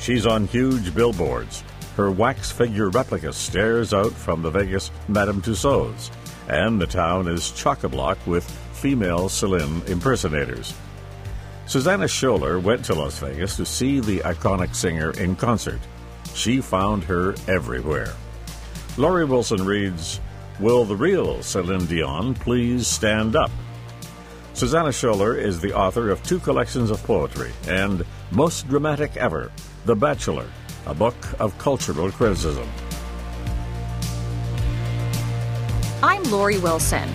She's on huge billboards. Her wax figure replica stares out from the Vegas Madame Tussauds, and the town is chock a block with female Celine impersonators. Suzannah Showler went to Las Vegas to see the iconic singer in concert. She found her everywhere. Laurie Wilson reads, Will the real Celine Dion please stand up? Suzannah Showler is the author of two collections of poetry and Most Dramatic Ever, The Bachelor, a book of cultural criticism. I'm Laurie Wilson.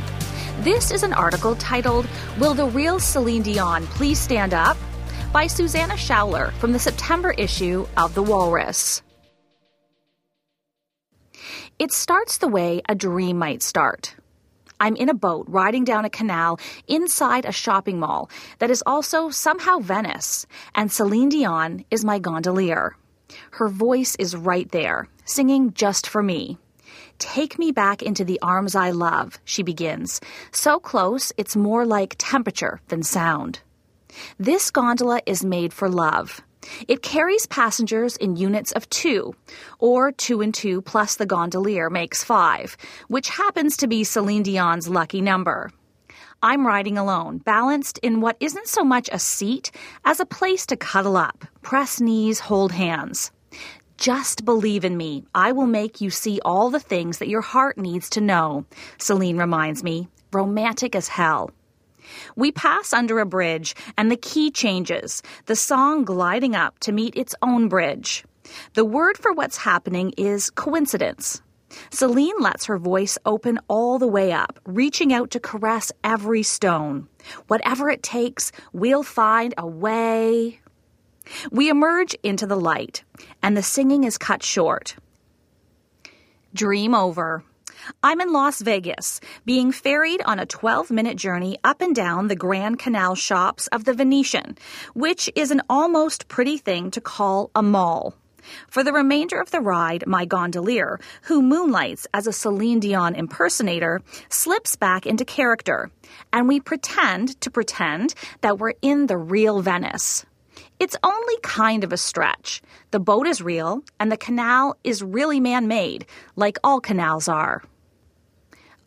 This is an article titled Will the Real Celine Dion Please Stand Up? by Suzannah Showler from the September issue of The Walrus. It starts the way a dream might start. I'm in a boat riding down a canal inside a shopping mall that is also somehow Venice, and Celine Dion is my gondolier. Her voice is right there, singing just for me. Take me back into the arms I love, she begins. So close, it's more like temperature than sound. This gondola is made for love. It carries passengers in units of two, or two and two plus the gondolier makes five, which happens to be Celine Dion's lucky number. I'm riding alone, balanced in what isn't so much a seat as a place to cuddle up, press knees, hold hands. Just believe in me. I will make you see all the things that your heart needs to know, Celine reminds me, romantic as hell. We pass under a bridge, and the key changes, the song gliding up to meet its own bridge. The word for what's happening is coincidence. Celine lets her voice open all the way up, reaching out to caress every stone. Whatever it takes, we'll find a way. We emerge into the light, and the singing is cut short. Dream over. I'm in Las Vegas, being ferried on a 12 minute journey up and down the Grand Canal shops of the Venetian, which is an almost pretty thing to call a mall. For the remainder of the ride, my gondolier, who moonlights as a Celine Dion impersonator, slips back into character, and we pretend to pretend that we're in the real Venice. It's only kind of a stretch. The boat is real, and the canal is really man made, like all canals are.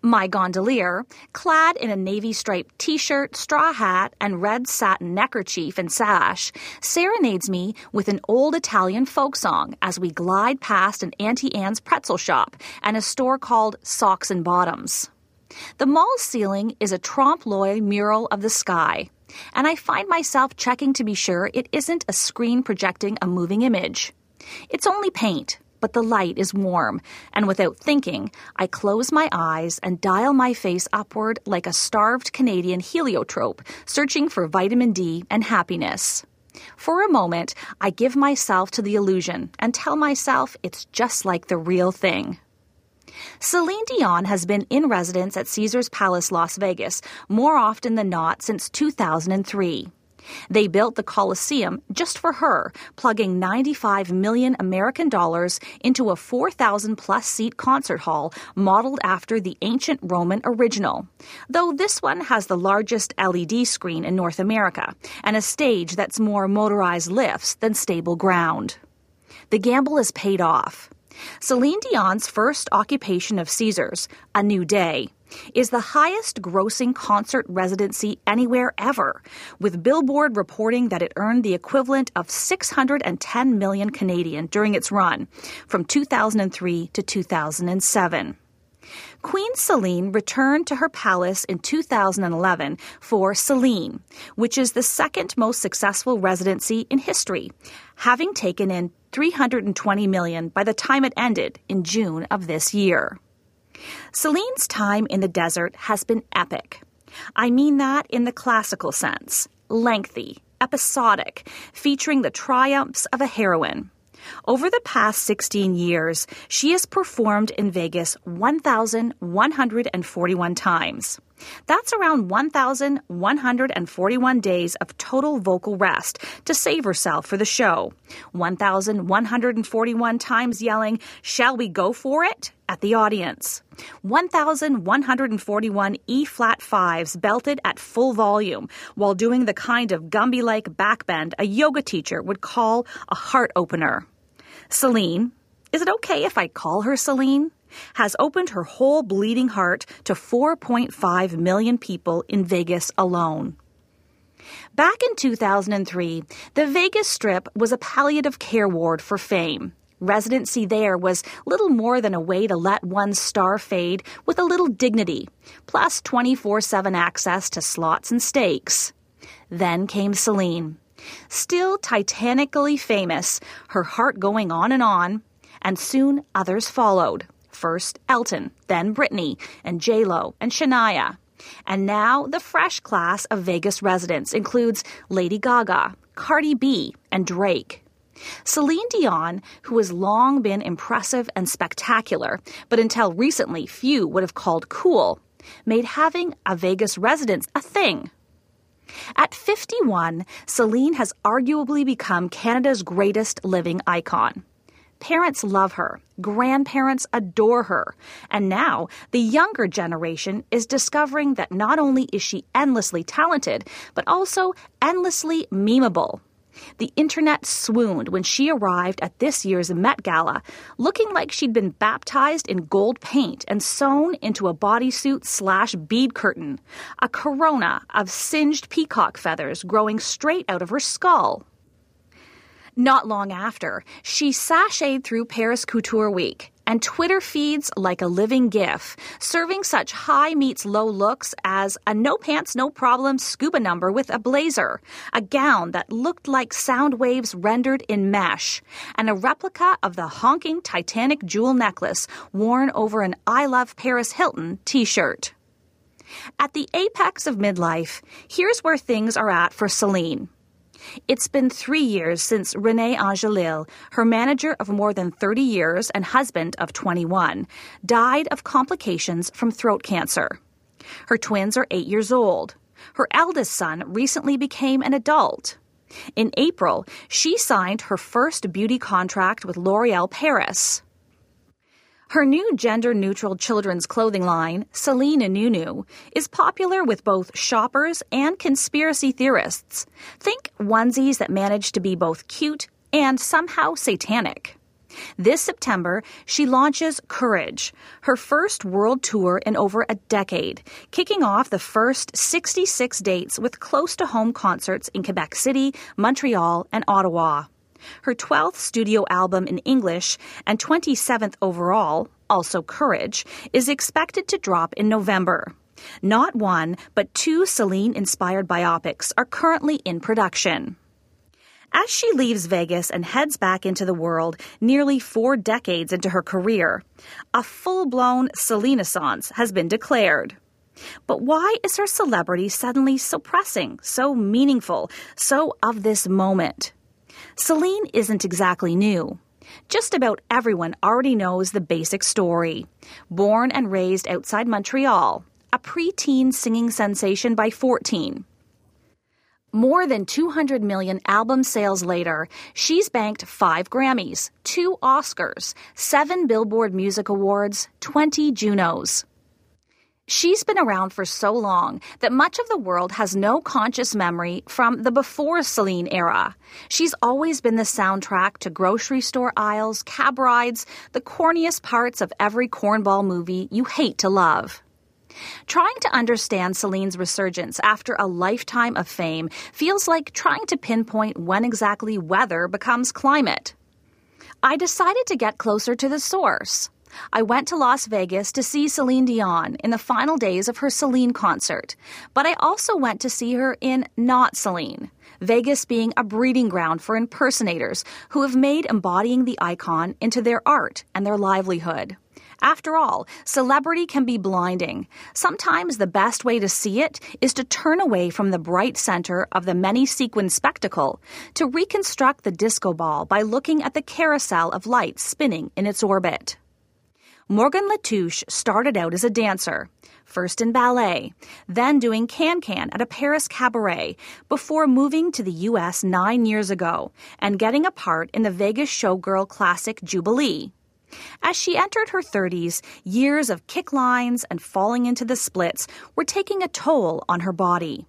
My gondolier, clad in a navy striped t shirt, straw hat, and red satin neckerchief and sash, serenades me with an old Italian folk song as we glide past an Auntie Anne's pretzel shop and a store called Socks and Bottoms. The mall's ceiling is a trompe l'oeil mural of the sky, and I find myself checking to be sure it isn't a screen projecting a moving image. It's only paint but the light is warm, and without thinking, I close my eyes and dial my face upward like a starved Canadian heliotrope searching for vitamin D and happiness. For a moment, I give myself to the illusion and tell myself it's just like the real thing. Celine Dion has been in residence at Caesars Palace, Las Vegas, more often than not since 2003. They built the Coliseum just for her, plugging 95 million American dollars into a 4,000 plus seat concert hall modeled after the ancient Roman original. Though this one has the largest LED screen in North America and a stage that's more motorized lifts than stable ground. The gamble is paid off. Celine Dion's first occupation of Caesars, A New Day, is the highest grossing concert residency anywhere ever, with Billboard reporting that it earned the equivalent of 610 million Canadian during its run from 2003 to 2007. Queen Celine returned to her palace in 2011 for Celine, which is the second most successful residency in history, having taken in 320 million by the time it ended in June of this year. Celine's time in the desert has been epic. I mean that in the classical sense lengthy, episodic, featuring the triumphs of a heroine. Over the past 16 years, she has performed in Vegas 1,141 times. That's around 1,141 days of total vocal rest to save herself for the show. 1,141 times yelling, Shall we go for it? At the audience. 1,141 E flat fives belted at full volume while doing the kind of Gumby like backbend a yoga teacher would call a heart opener. Celine, is it okay if I call her Celine? Has opened her whole bleeding heart to 4.5 million people in Vegas alone. Back in 2003, the Vegas Strip was a palliative care ward for fame. Residency there was little more than a way to let one's star fade with a little dignity, plus 24 7 access to slots and steaks. Then came Celine. Still titanically famous, her heart going on and on, and soon others followed. First Elton, then Britney, and J-Lo, and Shania. And now the fresh class of Vegas residents includes Lady Gaga, Cardi B, and Drake. Celine Dion, who has long been impressive and spectacular, but until recently few would have called cool, made having a Vegas residence a thing. At 51, Celine has arguably become Canada's greatest living icon. Parents love her, grandparents adore her, and now the younger generation is discovering that not only is she endlessly talented, but also endlessly memeable. The internet swooned when she arrived at this year's Met Gala, looking like she'd been baptized in gold paint and sewn into a bodysuit slash bead curtain, a corona of singed peacock feathers growing straight out of her skull. Not long after, she sashayed through Paris Couture Week and Twitter feeds like a living GIF, serving such high meets low looks as a no pants, no problem scuba number with a blazer, a gown that looked like sound waves rendered in mesh, and a replica of the honking Titanic jewel necklace worn over an I Love Paris Hilton t shirt. At the apex of midlife, here's where things are at for Celine. It's been three years since Rene Angelil, her manager of more than 30 years and husband of 21, died of complications from throat cancer. Her twins are eight years old. Her eldest son recently became an adult. In April, she signed her first beauty contract with L'Oreal Paris. Her new gender neutral children's clothing line, Celinununu, is popular with both shoppers and conspiracy theorists. Think onesies that manage to be both cute and somehow satanic. This September, she launches Courage, her first world tour in over a decade, kicking off the first 66 dates with close to home concerts in Quebec City, Montreal, and Ottawa. Her 12th studio album in English and 27th overall, also Courage, is expected to drop in November. Not one, but two Celine inspired biopics are currently in production. As she leaves Vegas and heads back into the world nearly four decades into her career, a full blown Celineissance has been declared. But why is her celebrity suddenly so pressing, so meaningful, so of this moment? Celine isn't exactly new. Just about everyone already knows the basic story. Born and raised outside Montreal, a preteen singing sensation by 14. More than 200 million album sales later, she's banked five Grammys, two Oscars, seven Billboard Music Awards, 20 Junos. She's been around for so long that much of the world has no conscious memory from the before Celine era. She's always been the soundtrack to grocery store aisles, cab rides, the corniest parts of every cornball movie you hate to love. Trying to understand Celine's resurgence after a lifetime of fame feels like trying to pinpoint when exactly weather becomes climate. I decided to get closer to the source. I went to Las Vegas to see Celine Dion in the final days of her Celine concert, but I also went to see her in Not Celine. Vegas being a breeding ground for impersonators who have made embodying the icon into their art and their livelihood. After all, celebrity can be blinding. Sometimes the best way to see it is to turn away from the bright center of the many sequin spectacle to reconstruct the disco ball by looking at the carousel of lights spinning in its orbit. Morgan Latouche started out as a dancer, first in ballet, then doing can-can at a Paris cabaret, before moving to the U.S. nine years ago and getting a part in the Vegas showgirl classic Jubilee. As she entered her 30s, years of kick lines and falling into the splits were taking a toll on her body.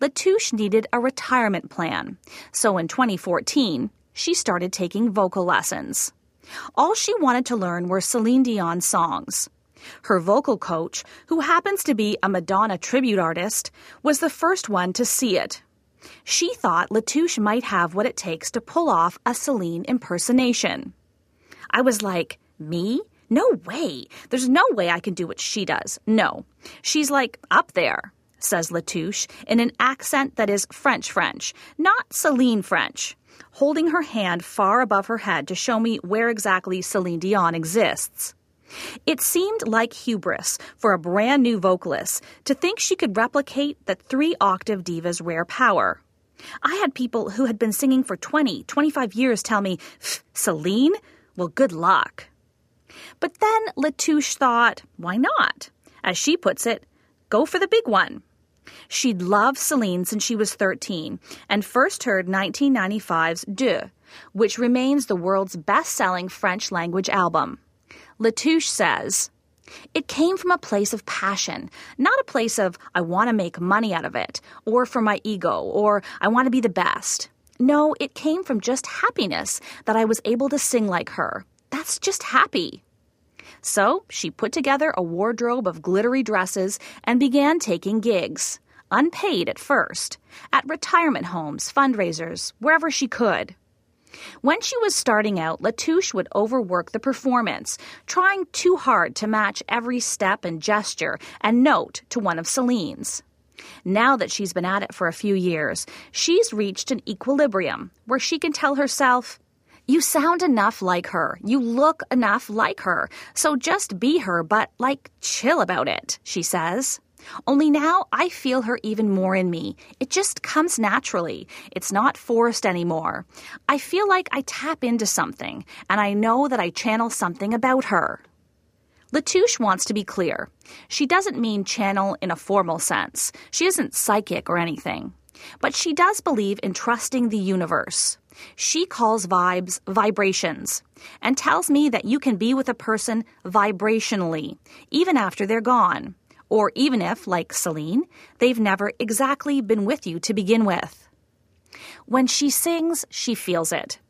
Latouche needed a retirement plan, so in 2014, she started taking vocal lessons. All she wanted to learn were Celine Dion songs. Her vocal coach, who happens to be a Madonna tribute artist, was the first one to see it. She thought Latouche might have what it takes to pull off a Celine impersonation. I was like, me? No way. There's no way I can do what she does. No. She's like up there, says Latouche in an accent that is French French, not Celine French, holding her hand far above her head to show me where exactly Celine Dion exists. It seemed like hubris for a brand new vocalist to think she could replicate the three octave diva's rare power. I had people who had been singing for 20, 25 years tell me, Celine? Well, good luck. But then Latouche thought, why not? As she puts it, go for the big one. She'd loved Celine since she was 13 and first heard 1995's D'eux, which remains the world's best selling French language album. Latouche says, it came from a place of passion, not a place of, I want to make money out of it, or for my ego, or I want to be the best. No, it came from just happiness that I was able to sing like her. That's just happy. So she put together a wardrobe of glittery dresses and began taking gigs, unpaid at first, at retirement homes, fundraisers, wherever she could. When she was starting out, Latouche would overwork the performance, trying too hard to match every step and gesture and note to one of Celine's. Now that she's been at it for a few years, she's reached an equilibrium where she can tell herself, You sound enough like her. You look enough like her. So just be her, but like chill about it, she says. Only now I feel her even more in me. It just comes naturally. It's not forced anymore. I feel like I tap into something, and I know that I channel something about her. Latouche wants to be clear. She doesn't mean channel in a formal sense. She isn't psychic or anything. But she does believe in trusting the universe. She calls vibes vibrations and tells me that you can be with a person vibrationally, even after they're gone or even if, like Celine, they've never exactly been with you to begin with. When she sings, she feels it.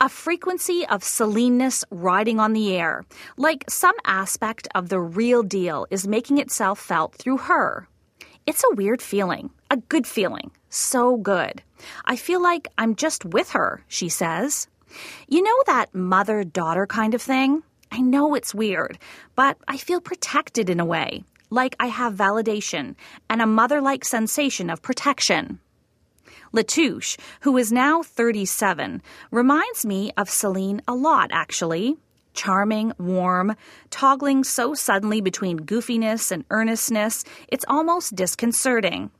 A frequency of Celineness riding on the air, like some aspect of the real deal is making itself felt through her. It's a weird feeling, a good feeling, so good. I feel like I'm just with her, she says. You know that mother daughter kind of thing? I know it's weird, but I feel protected in a way like I have validation and a mother like sensation of protection. Latouche, who is now 37, reminds me of Celine a lot, actually. Charming, warm, toggling so suddenly between goofiness and earnestness, it's almost disconcerting.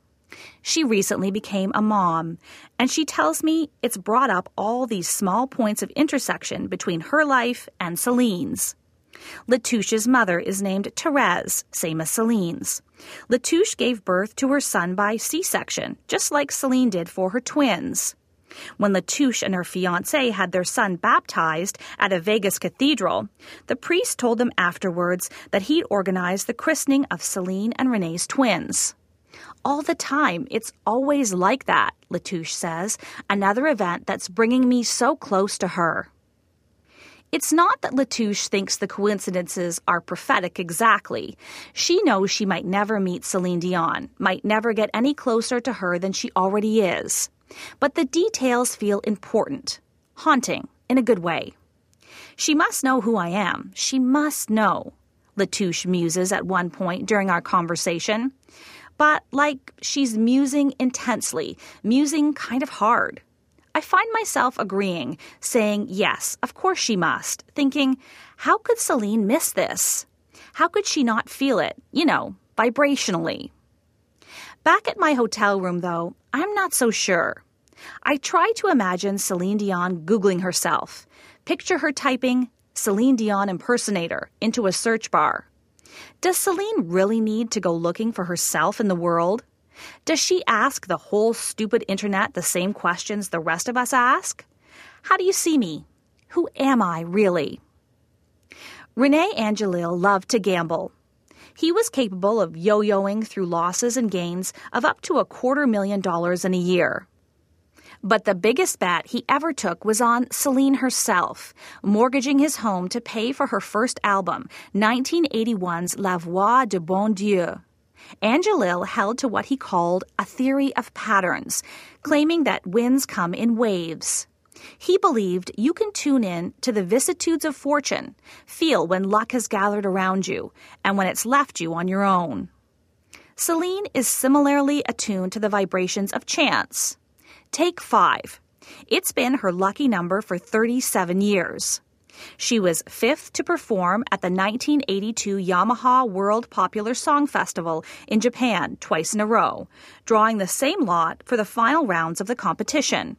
She recently became a mom, and she tells me it's brought up all these small points of intersection between her life and Celine's. Latouche's mother is named Therese, same as Celine's. Latouche gave birth to her son by C section, just like Celine did for her twins. When Latouche and her fiance had their son baptized at a Vegas cathedral, the priest told them afterwards that he'd organized the christening of Celine and Rene's twins. All the time, it's always like that, Latouche says, another event that's bringing me so close to her. It's not that Latouche thinks the coincidences are prophetic exactly. She knows she might never meet Celine Dion, might never get any closer to her than she already is. But the details feel important, haunting, in a good way. She must know who I am. She must know, Latouche muses at one point during our conversation. But like she's musing intensely, musing kind of hard. I find myself agreeing, saying, yes, of course she must, thinking, how could Celine miss this? How could she not feel it, you know, vibrationally? Back at my hotel room, though, I'm not so sure. I try to imagine Celine Dion Googling herself. Picture her typing Celine Dion impersonator into a search bar. Does Celine really need to go looking for herself in the world? Does she ask the whole stupid internet the same questions the rest of us ask? How do you see me? Who am I, really? Rene Angelil loved to gamble. He was capable of yo yoing through losses and gains of up to a quarter million dollars in a year. But the biggest bet he ever took was on Celine herself, mortgaging his home to pay for her first album, 1981's La Voix du Bon Dieu. Angelil held to what he called a theory of patterns, claiming that winds come in waves. He believed you can tune in to the vicissitudes of fortune, feel when luck has gathered around you, and when it's left you on your own. Celine is similarly attuned to the vibrations of chance. Take five. It's been her lucky number for 37 years. She was fifth to perform at the 1982 Yamaha World Popular Song Festival in Japan twice in a row, drawing the same lot for the final rounds of the competition.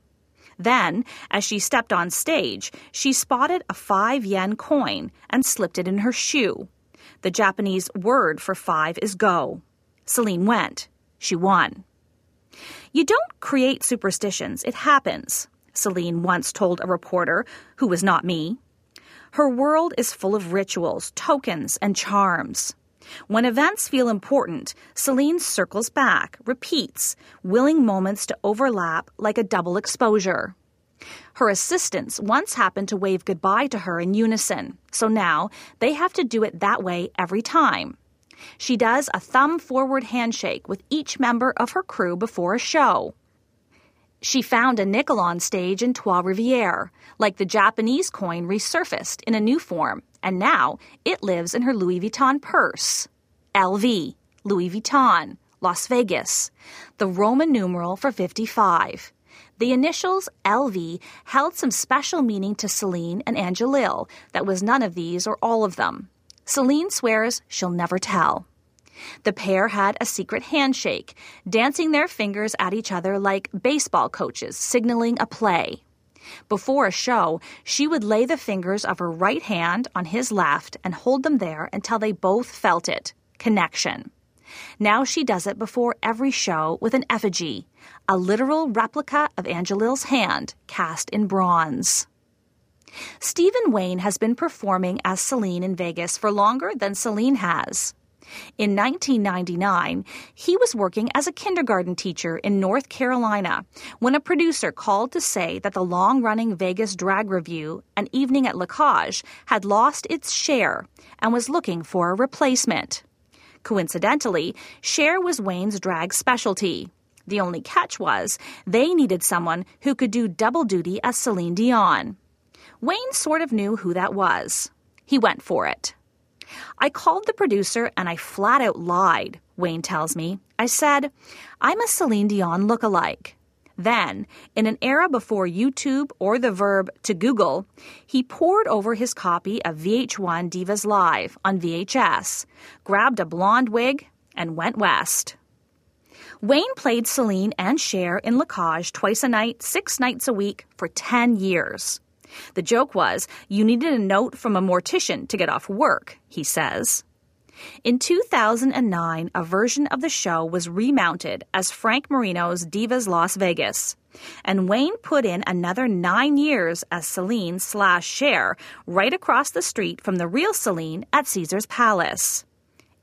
Then, as she stepped on stage, she spotted a five yen coin and slipped it in her shoe. The Japanese word for five is go. Celine went. She won. You don't create superstitions, it happens, Celine once told a reporter, who was not me. Her world is full of rituals, tokens, and charms. When events feel important, Celine circles back, repeats, willing moments to overlap like a double exposure. Her assistants once happened to wave goodbye to her in unison, so now they have to do it that way every time. She does a thumb forward handshake with each member of her crew before a show. She found a nickel on stage in Trois Rivières, like the Japanese coin resurfaced in a new form, and now it lives in her Louis Vuitton purse. LV, Louis Vuitton, Las Vegas, the Roman numeral for 55. The initials LV held some special meaning to Celine and Angelil that was none of these or all of them. Celine swears she'll never tell. The pair had a secret handshake, dancing their fingers at each other like baseball coaches signaling a play. Before a show, she would lay the fingers of her right hand on his left and hold them there until they both felt it connection. Now she does it before every show with an effigy, a literal replica of Angelil's hand cast in bronze. Stephen Wayne has been performing as Celine in Vegas for longer than Celine has. In 1999, he was working as a kindergarten teacher in North Carolina when a producer called to say that the long running Vegas drag revue, An Evening at La Cage, had lost its Cher and was looking for a replacement. Coincidentally, Cher was Wayne's drag specialty. The only catch was they needed someone who could do double duty as Celine Dion. Wayne sort of knew who that was. He went for it. I called the producer and I flat out lied, Wayne tells me. I said, I'm a Celine Dion look-alike. Then, in an era before YouTube or the verb to Google, he pored over his copy of VH1 Divas Live on VHS, grabbed a blonde wig, and went west. Wayne played Celine and Cher in La Cage twice a night, six nights a week for 10 years. The joke was, you needed a note from a mortician to get off work, he says. In 2009, a version of the show was remounted as Frank Marino's Divas Las Vegas. And Wayne put in another nine years as Celine slash Cher right across the street from the real Celine at Caesar's Palace.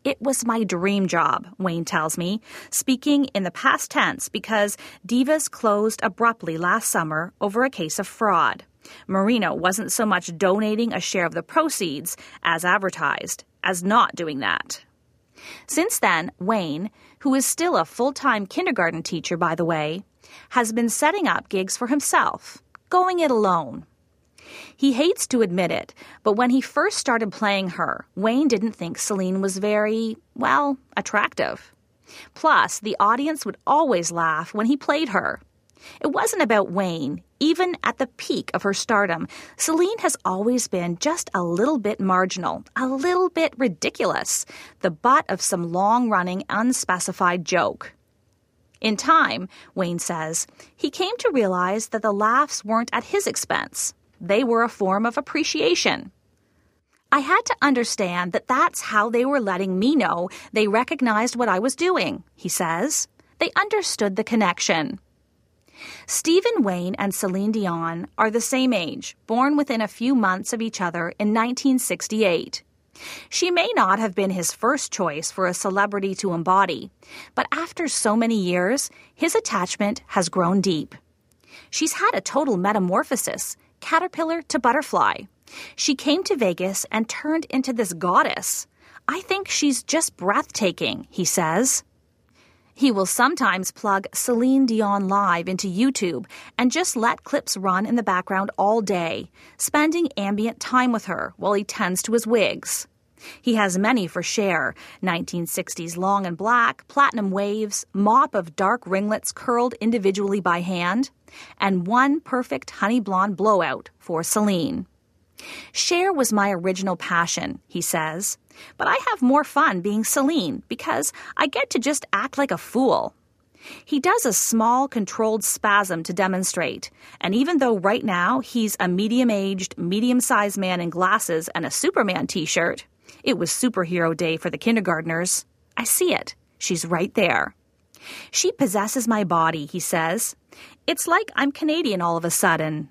It was my dream job, Wayne tells me, speaking in the past tense because Divas closed abruptly last summer over a case of fraud. Marino wasn't so much donating a share of the proceeds, as advertised, as not doing that. Since then, Wayne, who is still a full time kindergarten teacher, by the way, has been setting up gigs for himself, going it alone. He hates to admit it, but when he first started playing her, Wayne didn't think Celine was very, well, attractive. Plus, the audience would always laugh when he played her. It wasn't about Wayne. Even at the peak of her stardom, Celine has always been just a little bit marginal, a little bit ridiculous, the butt of some long running, unspecified joke. In time, Wayne says, he came to realize that the laughs weren't at his expense. They were a form of appreciation. I had to understand that that's how they were letting me know they recognized what I was doing, he says. They understood the connection. Stephen Wayne and Celine Dion are the same age, born within a few months of each other in 1968. She may not have been his first choice for a celebrity to embody, but after so many years, his attachment has grown deep. She's had a total metamorphosis, caterpillar to butterfly. She came to Vegas and turned into this goddess. I think she's just breathtaking, he says. He will sometimes plug Celine Dion live into YouTube and just let clips run in the background all day, spending ambient time with her while he tends to his wigs. He has many for Cher 1960s long and black, platinum waves, mop of dark ringlets curled individually by hand, and one perfect honey blonde blowout for Celine. Cher was my original passion, he says, but I have more fun being Celine because I get to just act like a fool. He does a small, controlled spasm to demonstrate, and even though right now he's a medium aged, medium sized man in glasses and a Superman t shirt, it was superhero day for the kindergartners. I see it. She's right there. She possesses my body, he says. It's like I'm Canadian all of a sudden.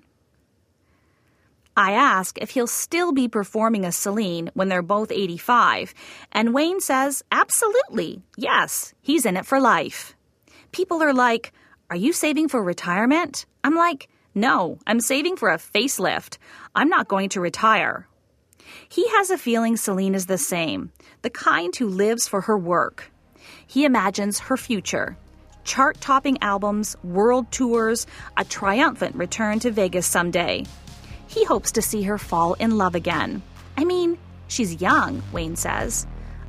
I ask if he'll still be performing as Celine when they're both 85, and Wayne says, absolutely, yes, he's in it for life. People are like, Are you saving for retirement? I'm like, No, I'm saving for a facelift. I'm not going to retire. He has a feeling Celine is the same, the kind who lives for her work. He imagines her future chart topping albums, world tours, a triumphant return to Vegas someday. He hopes to see her fall in love again. I mean, she's young, Wayne says.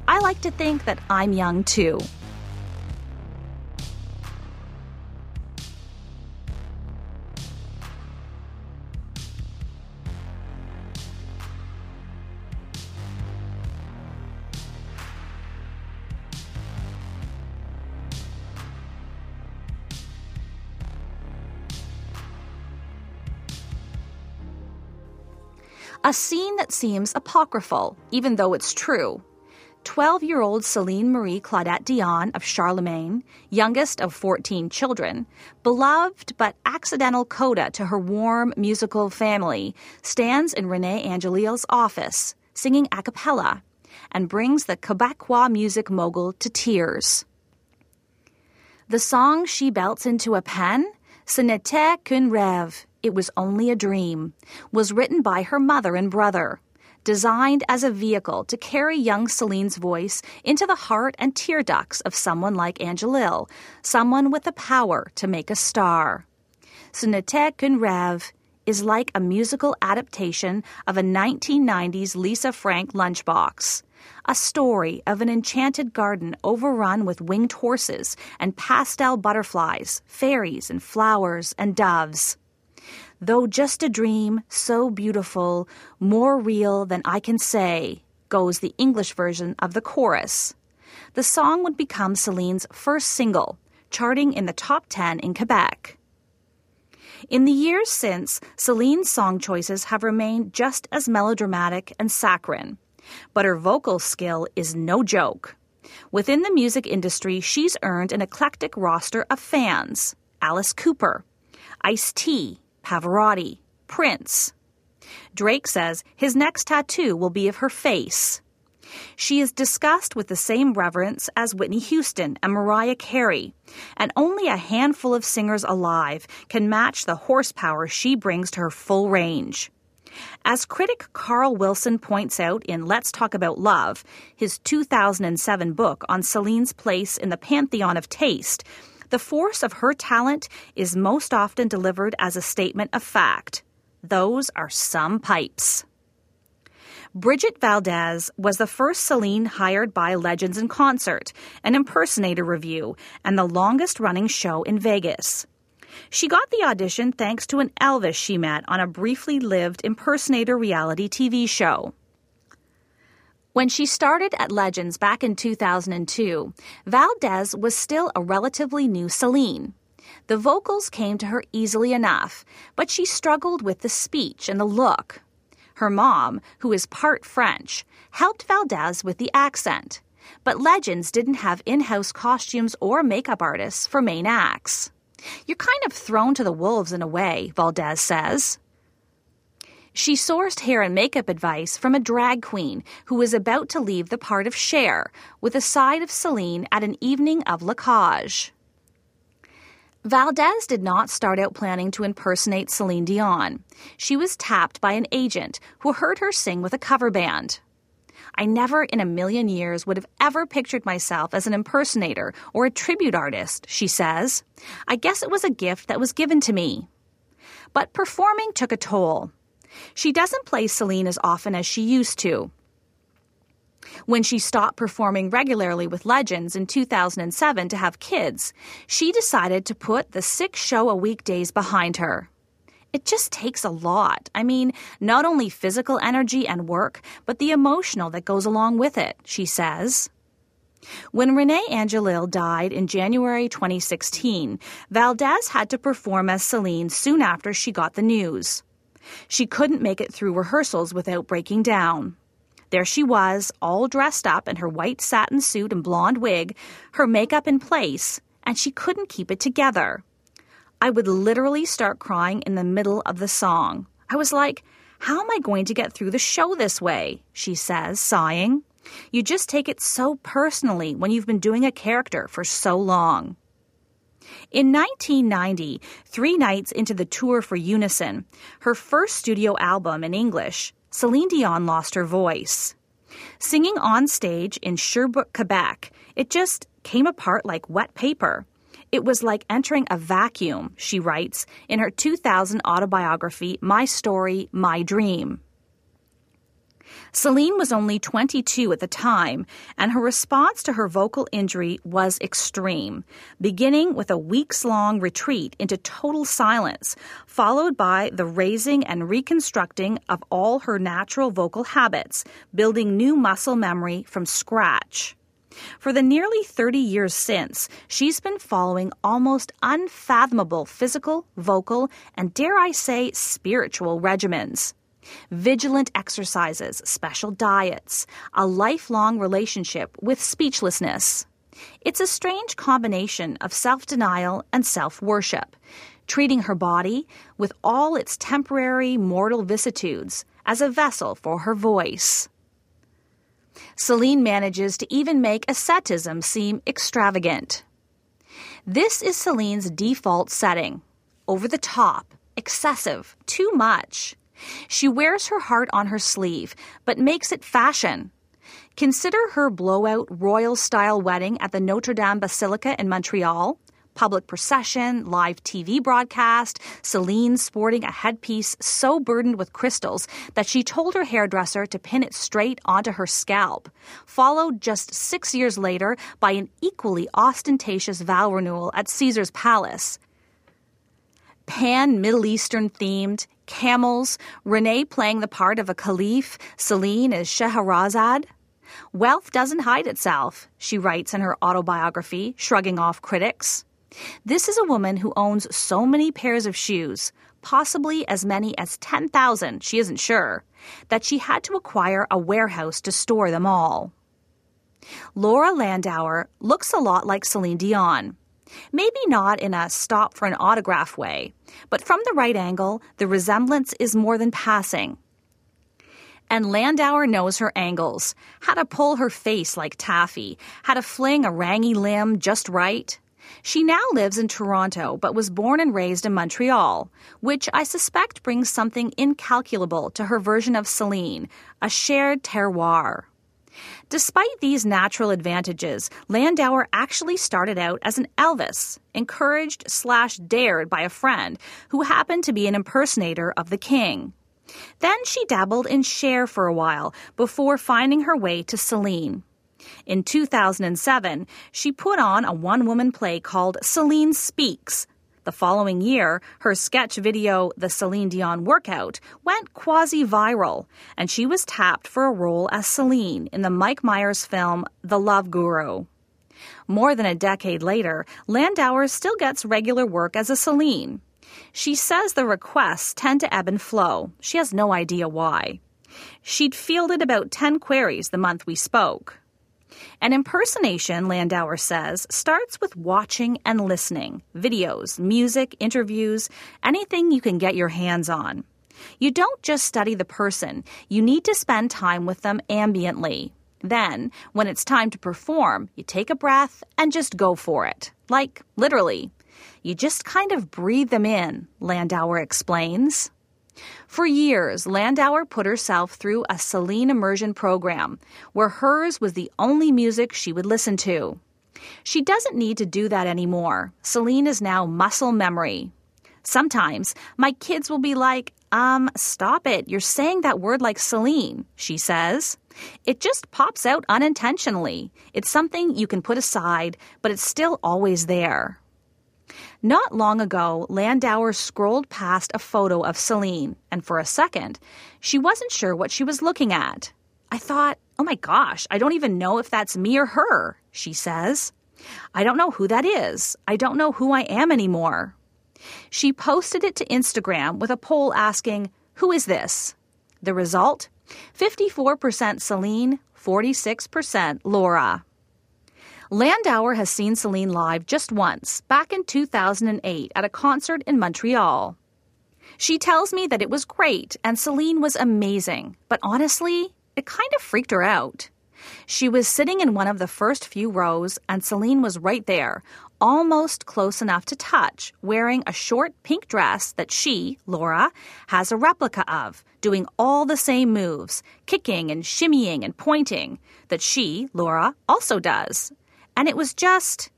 I like to think that I'm young too. A scene that seems apocryphal, even though it's true. 12 year old Celine Marie Claudette Dion of Charlemagne, youngest of 14 children, beloved but accidental coda to her warm musical family, stands in Rene Angelil's office, singing a cappella, and brings the Quebecois music mogul to tears. The song she belts into a pen, Ce n'était qu'un rêve, it Was Only a Dream, was written by her mother and brother, designed as a vehicle to carry young Celine's voice into the heart and tear ducts of someone like Angelil, someone with the power to make a star. Ce n'était is like a musical adaptation of a 1990s Lisa Frank lunchbox. A story of an enchanted garden overrun with winged horses and pastel butterflies, fairies and flowers and doves. Though just a dream, so beautiful, more real than I can say, goes the English version of the chorus. The song would become Celine's first single, charting in the top 10 in Quebec. In the years since, Celine's song choices have remained just as melodramatic and saccharine, but her vocal skill is no joke. Within the music industry, she's earned an eclectic roster of fans Alice Cooper, Ice T, Pavarotti, Prince. Drake says his next tattoo will be of her face. She is discussed with the same reverence as Whitney Houston and Mariah Carey, and only a handful of singers alive can match the horsepower she brings to her full range. As critic Carl Wilson points out in Let's Talk About Love, his 2007 book on Celine's place in the pantheon of taste, the force of her talent is most often delivered as a statement of fact. Those are some pipes. Bridget Valdez was the first Celine hired by Legends in Concert, an impersonator revue, and the longest running show in Vegas. She got the audition thanks to an Elvis she met on a briefly lived impersonator reality TV show. When she started at Legends back in 2002, Valdez was still a relatively new Celine. The vocals came to her easily enough, but she struggled with the speech and the look. Her mom, who is part French, helped Valdez with the accent, but Legends didn't have in house costumes or makeup artists for main acts. You're kind of thrown to the wolves in a way, Valdez says. She sourced hair and makeup advice from a drag queen who was about to leave the part of Cher with a side of Celine at an evening of La Cage. Valdez did not start out planning to impersonate Celine Dion. She was tapped by an agent who heard her sing with a cover band. I never in a million years would have ever pictured myself as an impersonator or a tribute artist, she says. I guess it was a gift that was given to me. But performing took a toll. She doesn't play Celine as often as she used to. When she stopped performing regularly with Legends in 2007 to have kids, she decided to put the six show a week days behind her. It just takes a lot. I mean, not only physical energy and work, but the emotional that goes along with it, she says. When Rene Angelil died in January 2016, Valdez had to perform as Celine soon after she got the news. She couldn't make it through rehearsals without breaking down. There she was, all dressed up in her white satin suit and blonde wig, her makeup in place, and she couldn't keep it together. I would literally start crying in the middle of the song. I was like, How am I going to get through the show this way? She says, sighing. You just take it so personally when you've been doing a character for so long. In 1990, three nights into the tour for Unison, her first studio album in English, Celine Dion lost her voice. Singing on stage in Sherbrooke, Quebec, it just came apart like wet paper. It was like entering a vacuum, she writes in her 2000 autobiography, My Story, My Dream. Celine was only 22 at the time, and her response to her vocal injury was extreme, beginning with a weeks long retreat into total silence, followed by the raising and reconstructing of all her natural vocal habits, building new muscle memory from scratch. For the nearly 30 years since, she's been following almost unfathomable physical, vocal, and dare I say, spiritual regimens vigilant exercises, special diets, a lifelong relationship with speechlessness. It's a strange combination of self denial and self worship, treating her body, with all its temporary mortal vicissitudes, as a vessel for her voice. Celine manages to even make asceticism seem extravagant. This is Celine's default setting over the top, excessive, too much. She wears her heart on her sleeve, but makes it fashion. Consider her blowout royal style wedding at the Notre Dame Basilica in Montreal. Public procession, live TV broadcast, Celine sporting a headpiece so burdened with crystals that she told her hairdresser to pin it straight onto her scalp, followed just six years later by an equally ostentatious vow renewal at Caesar's Palace. Pan Middle Eastern themed, camels, Rene playing the part of a caliph, Celine as Scheherazade. Wealth doesn't hide itself, she writes in her autobiography, shrugging off critics. This is a woman who owns so many pairs of shoes, possibly as many as 10,000, she isn't sure, that she had to acquire a warehouse to store them all. Laura Landauer looks a lot like Celine Dion. Maybe not in a stop for an autograph way, but from the right angle, the resemblance is more than passing. And Landauer knows her angles, how to pull her face like taffy, how to fling a rangy limb just right. She now lives in Toronto, but was born and raised in Montreal, which I suspect brings something incalculable to her version of Celine, a shared terroir. Despite these natural advantages, Landauer actually started out as an Elvis, encouraged slash dared by a friend who happened to be an impersonator of the king. Then she dabbled in Cher for a while before finding her way to Celine. In 2007, she put on a one woman play called Celine Speaks, The following year, her sketch video, The Celine Dion Workout, went quasi viral, and she was tapped for a role as Celine in the Mike Myers film The Love Guru. More than a decade later, Landauer still gets regular work as a Celine. She says the requests tend to ebb and flow. She has no idea why. She'd fielded about 10 queries the month we spoke. An impersonation, Landauer says, starts with watching and listening videos, music, interviews, anything you can get your hands on. You don't just study the person, you need to spend time with them ambiently. Then, when it's time to perform, you take a breath and just go for it. Like, literally. You just kind of breathe them in, Landauer explains. For years, Landauer put herself through a Celine immersion program where hers was the only music she would listen to. She doesn't need to do that anymore. Celine is now muscle memory. Sometimes my kids will be like, um, stop it. You're saying that word like Celine, she says. It just pops out unintentionally. It's something you can put aside, but it's still always there. Not long ago, Landauer scrolled past a photo of Celine, and for a second, she wasn't sure what she was looking at. I thought, oh my gosh, I don't even know if that's me or her, she says. I don't know who that is. I don't know who I am anymore. She posted it to Instagram with a poll asking, Who is this? The result 54% Celine, 46% Laura. Landauer has seen Celine live just once, back in 2008 at a concert in Montreal. She tells me that it was great and Celine was amazing, but honestly, it kind of freaked her out. She was sitting in one of the first few rows, and Celine was right there, almost close enough to touch, wearing a short pink dress that she, Laura, has a replica of, doing all the same moves, kicking and shimmying and pointing, that she, Laura, also does. And it was just,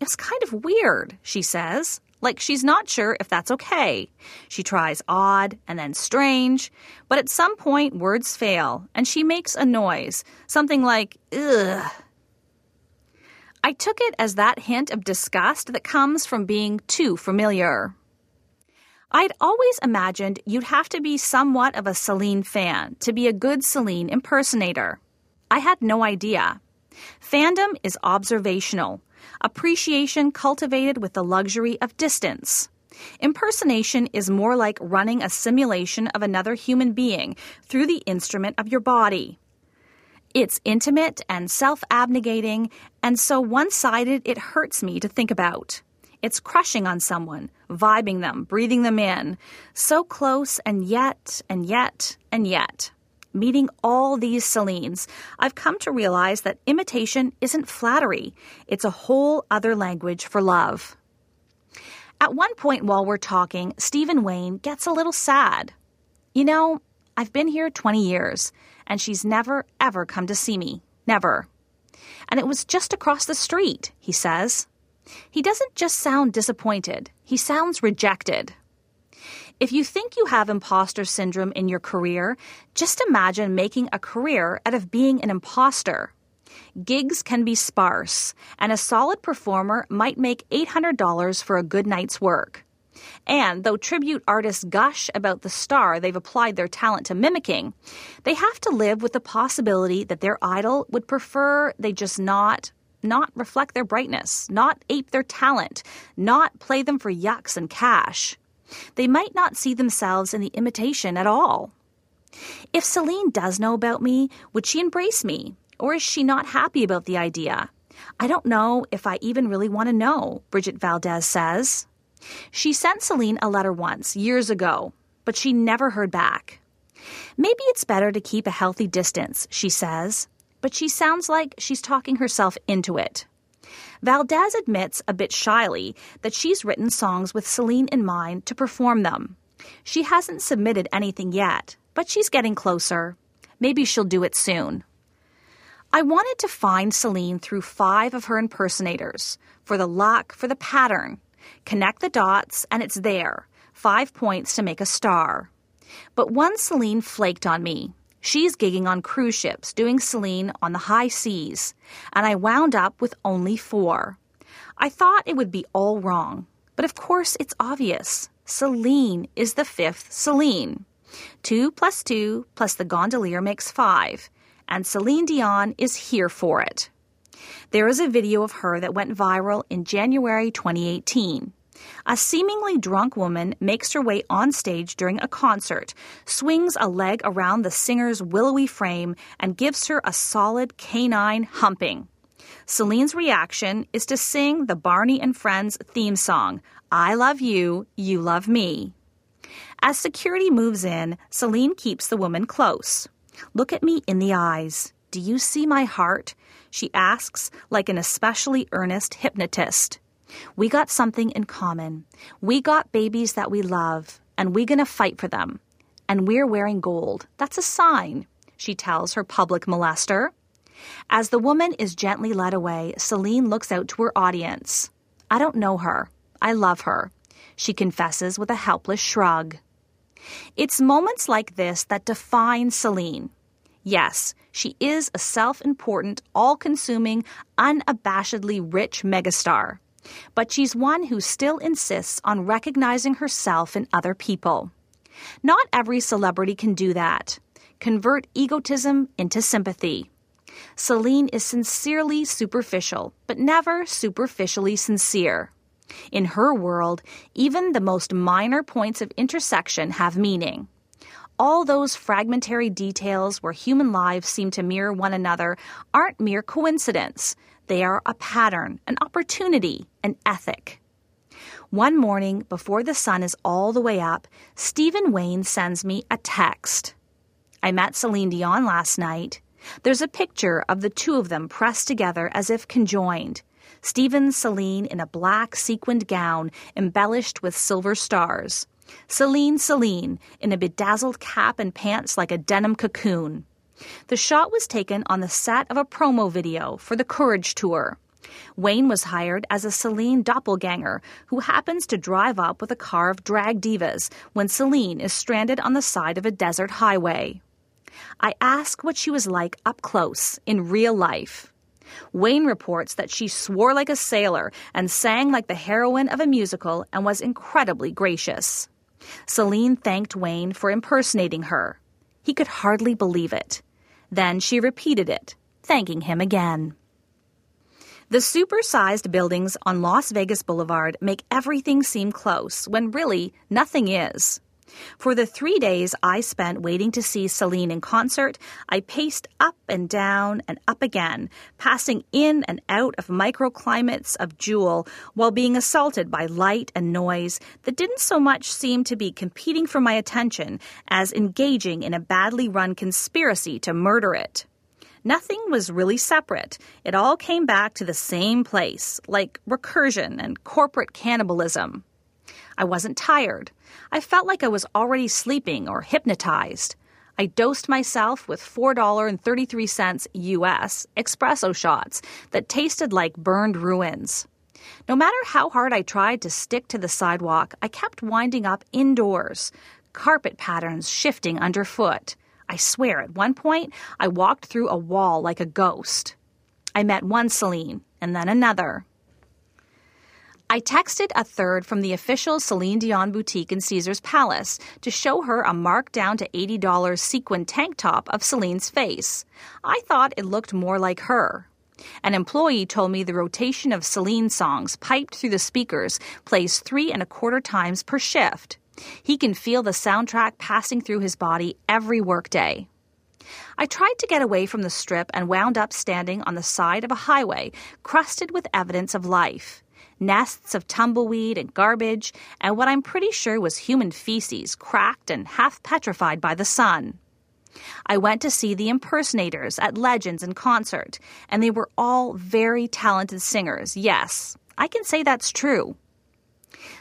it was kind of weird, she says. Like she's not sure if that's okay. She tries odd and then strange, but at some point words fail and she makes a noise, something like, ugh. I took it as that hint of disgust that comes from being too familiar. I'd always imagined you'd have to be somewhat of a Celine fan to be a good Celine impersonator. I had no idea. Fandom is observational, appreciation cultivated with the luxury of distance. Impersonation is more like running a simulation of another human being through the instrument of your body. It's intimate and self abnegating, and so one sided it hurts me to think about. It's crushing on someone, vibing them, breathing them in, so close and yet, and yet, and yet. Meeting all these Celines, I've come to realize that imitation isn't flattery, it's a whole other language for love. At one point while we're talking, Stephen Wayne gets a little sad. You know, I've been here 20 years, and she's never, ever come to see me. Never. And it was just across the street, he says. He doesn't just sound disappointed, he sounds rejected. If you think you have imposter syndrome in your career, just imagine making a career out of being an imposter. Gigs can be sparse, and a solid performer might make $800 for a good night's work. And though tribute artists gush about the star they've applied their talent to mimicking, they have to live with the possibility that their idol would prefer they just not not reflect their brightness, not ape their talent, not play them for yucks and cash they might not see themselves in the imitation at all. If Celine does know about me, would she embrace me? Or is she not happy about the idea? I don't know if I even really want to know, Bridget Valdez says. She sent Celine a letter once, years ago, but she never heard back. Maybe it's better to keep a healthy distance, she says, but she sounds like she's talking herself into it. Valdez admits a bit shyly that she's written songs with Celine in mind to perform them. She hasn't submitted anything yet, but she's getting closer. Maybe she'll do it soon. I wanted to find Celine through five of her impersonators for the luck, for the pattern. Connect the dots, and it's there. Five points to make a star. But one Celine flaked on me. She's gigging on cruise ships, doing Celine on the high seas, and I wound up with only four. I thought it would be all wrong, But of course, it's obvious. Celine is the fifth Celine. Two plus two plus the gondolier makes five, and Celine Dion is here for it. There is a video of her that went viral in January 2018. A seemingly drunk woman makes her way on stage during a concert, swings a leg around the singer's willowy frame, and gives her a solid canine humping. Celine's reaction is to sing the Barney and Friends theme song, I Love You, You Love Me. As security moves in, Celine keeps the woman close. Look at me in the eyes. Do you see my heart? She asks, like an especially earnest hypnotist. We got something in common. We got babies that we love, and we gonna fight for them. And we're wearing gold. That's a sign, she tells her public molester. As the woman is gently led away, Celine looks out to her audience. I don't know her. I love her, she confesses with a helpless shrug. It's moments like this that define Celine. Yes, she is a self important, all consuming, unabashedly rich megastar. But she's one who still insists on recognizing herself in other people. Not every celebrity can do that. Convert egotism into sympathy. Celine is sincerely superficial, but never superficially sincere. In her world, even the most minor points of intersection have meaning. All those fragmentary details where human lives seem to mirror one another aren't mere coincidence. They are a pattern, an opportunity, an ethic. One morning, before the sun is all the way up, Stephen Wayne sends me a text. I met Celine Dion last night. There's a picture of the two of them pressed together as if conjoined. Stephen Celine in a black sequined gown embellished with silver stars. Celine Celine in a bedazzled cap and pants like a denim cocoon. The shot was taken on the set of a promo video for the Courage Tour. Wayne was hired as a Celine doppelganger who happens to drive up with a car of drag divas when Celine is stranded on the side of a desert highway. I ask what she was like up close, in real life. Wayne reports that she swore like a sailor and sang like the heroine of a musical and was incredibly gracious. Celine thanked Wayne for impersonating her. He could hardly believe it. Then she repeated it, thanking him again. The supersized buildings on Las Vegas Boulevard make everything seem close when really nothing is. For the three days I spent waiting to see Celine in concert, I paced up and down and up again, passing in and out of microclimates of Jewel while being assaulted by light and noise that didn't so much seem to be competing for my attention as engaging in a badly run conspiracy to murder it. Nothing was really separate. It all came back to the same place, like recursion and corporate cannibalism. I wasn't tired. I felt like I was already sleeping or hypnotized. I dosed myself with $4.33 US espresso shots that tasted like burned ruins. No matter how hard I tried to stick to the sidewalk, I kept winding up indoors, carpet patterns shifting underfoot. I swear, at one point, I walked through a wall like a ghost. I met one Celine, and then another, I texted a third from the official Celine Dion boutique in Caesar's Palace to show her a marked down to $80 sequin tank top of Celine's face. I thought it looked more like her. An employee told me the rotation of Celine songs piped through the speakers plays three and a quarter times per shift. He can feel the soundtrack passing through his body every workday. I tried to get away from the strip and wound up standing on the side of a highway crusted with evidence of life nests of tumbleweed and garbage, and what I'm pretty sure was human feces, cracked and half petrified by the sun. I went to see the impersonators at Legends in concert, and they were all very talented singers. Yes, I can say that's true.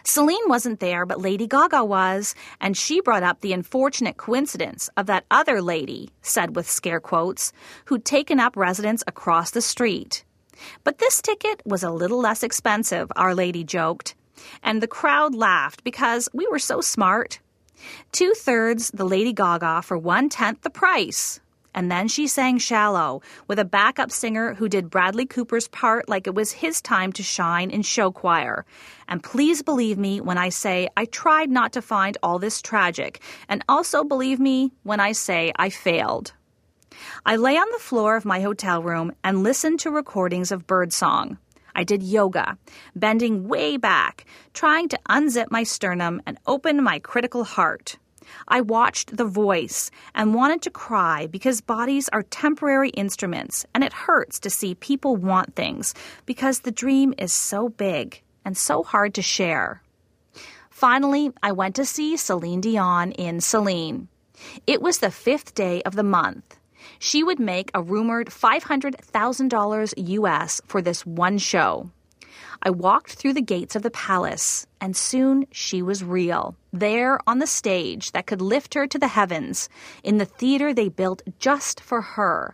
Celine wasn't there, but Lady Gaga was, and she brought up the unfortunate coincidence of that other lady, said with scare quotes, who'd taken up residence across the street. But this ticket was a little less expensive, Our Lady joked. And the crowd laughed because we were so smart. Two thirds the Lady Gaga for one tenth the price. And then she sang Shallow with a backup singer who did Bradley Cooper's part like it was his time to shine in show choir. And please believe me when I say I tried not to find all this tragic, and also believe me when I say I failed. I lay on the floor of my hotel room and listened to recordings of birdsong. I did yoga, bending way back, trying to unzip my sternum and open my critical heart. I watched The Voice and wanted to cry because bodies are temporary instruments and it hurts to see people want things because the dream is so big and so hard to share. Finally, I went to see Celine Dion in Celine. It was the fifth day of the month. She would make a rumored $500,000 US for this one show. I walked through the gates of the palace, and soon she was real, there on the stage that could lift her to the heavens, in the theater they built just for her,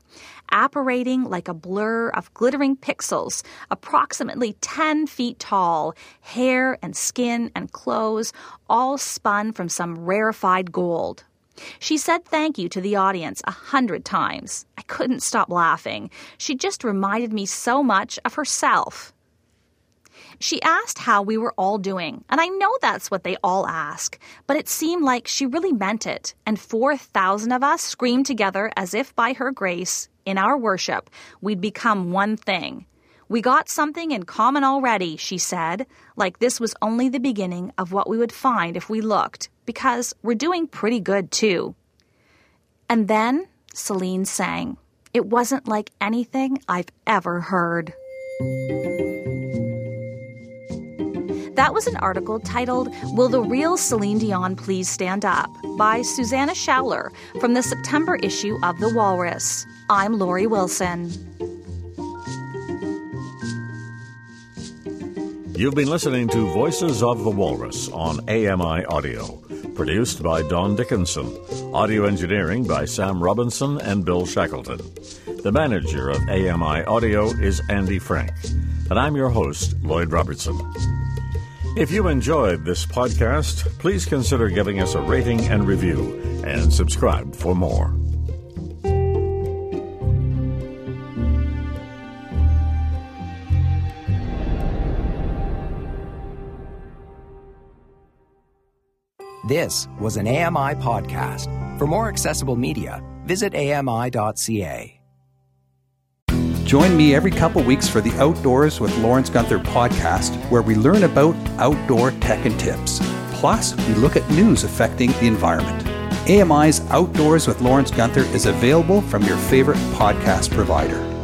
apparating like a blur of glittering pixels, approximately 10 feet tall, hair and skin and clothes, all spun from some rarefied gold. She said thank you to the audience a hundred times. I couldn't stop laughing. She just reminded me so much of herself. She asked how we were all doing, and I know that's what they all ask, but it seemed like she really meant it, and 4,000 of us screamed together as if by her grace, in our worship, we'd become one thing. We got something in common already, she said, like this was only the beginning of what we would find if we looked, because we're doing pretty good too. And then Celine sang. It wasn't like anything I've ever heard. That was an article titled Will the Real Celine Dion Please Stand Up by Suzannah Showler from the September issue of The Walrus. I'm Lori Wilson. You've been listening to Voices of the Walrus on AMI Audio, produced by Don Dickinson, audio engineering by Sam Robinson and Bill Shackleton. The manager of AMI Audio is Andy Frank, and I'm your host, Lloyd Robertson. If you enjoyed this podcast, please consider giving us a rating and review and subscribe for more. This was an AMI podcast. For more accessible media, visit ami.ca. Join me every couple weeks for the Outdoors with Lawrence Gunther podcast, where we learn about outdoor tech and tips. Plus, we look at news affecting the environment. AMI's Outdoors with Lawrence Gunther is available from your favorite podcast provider.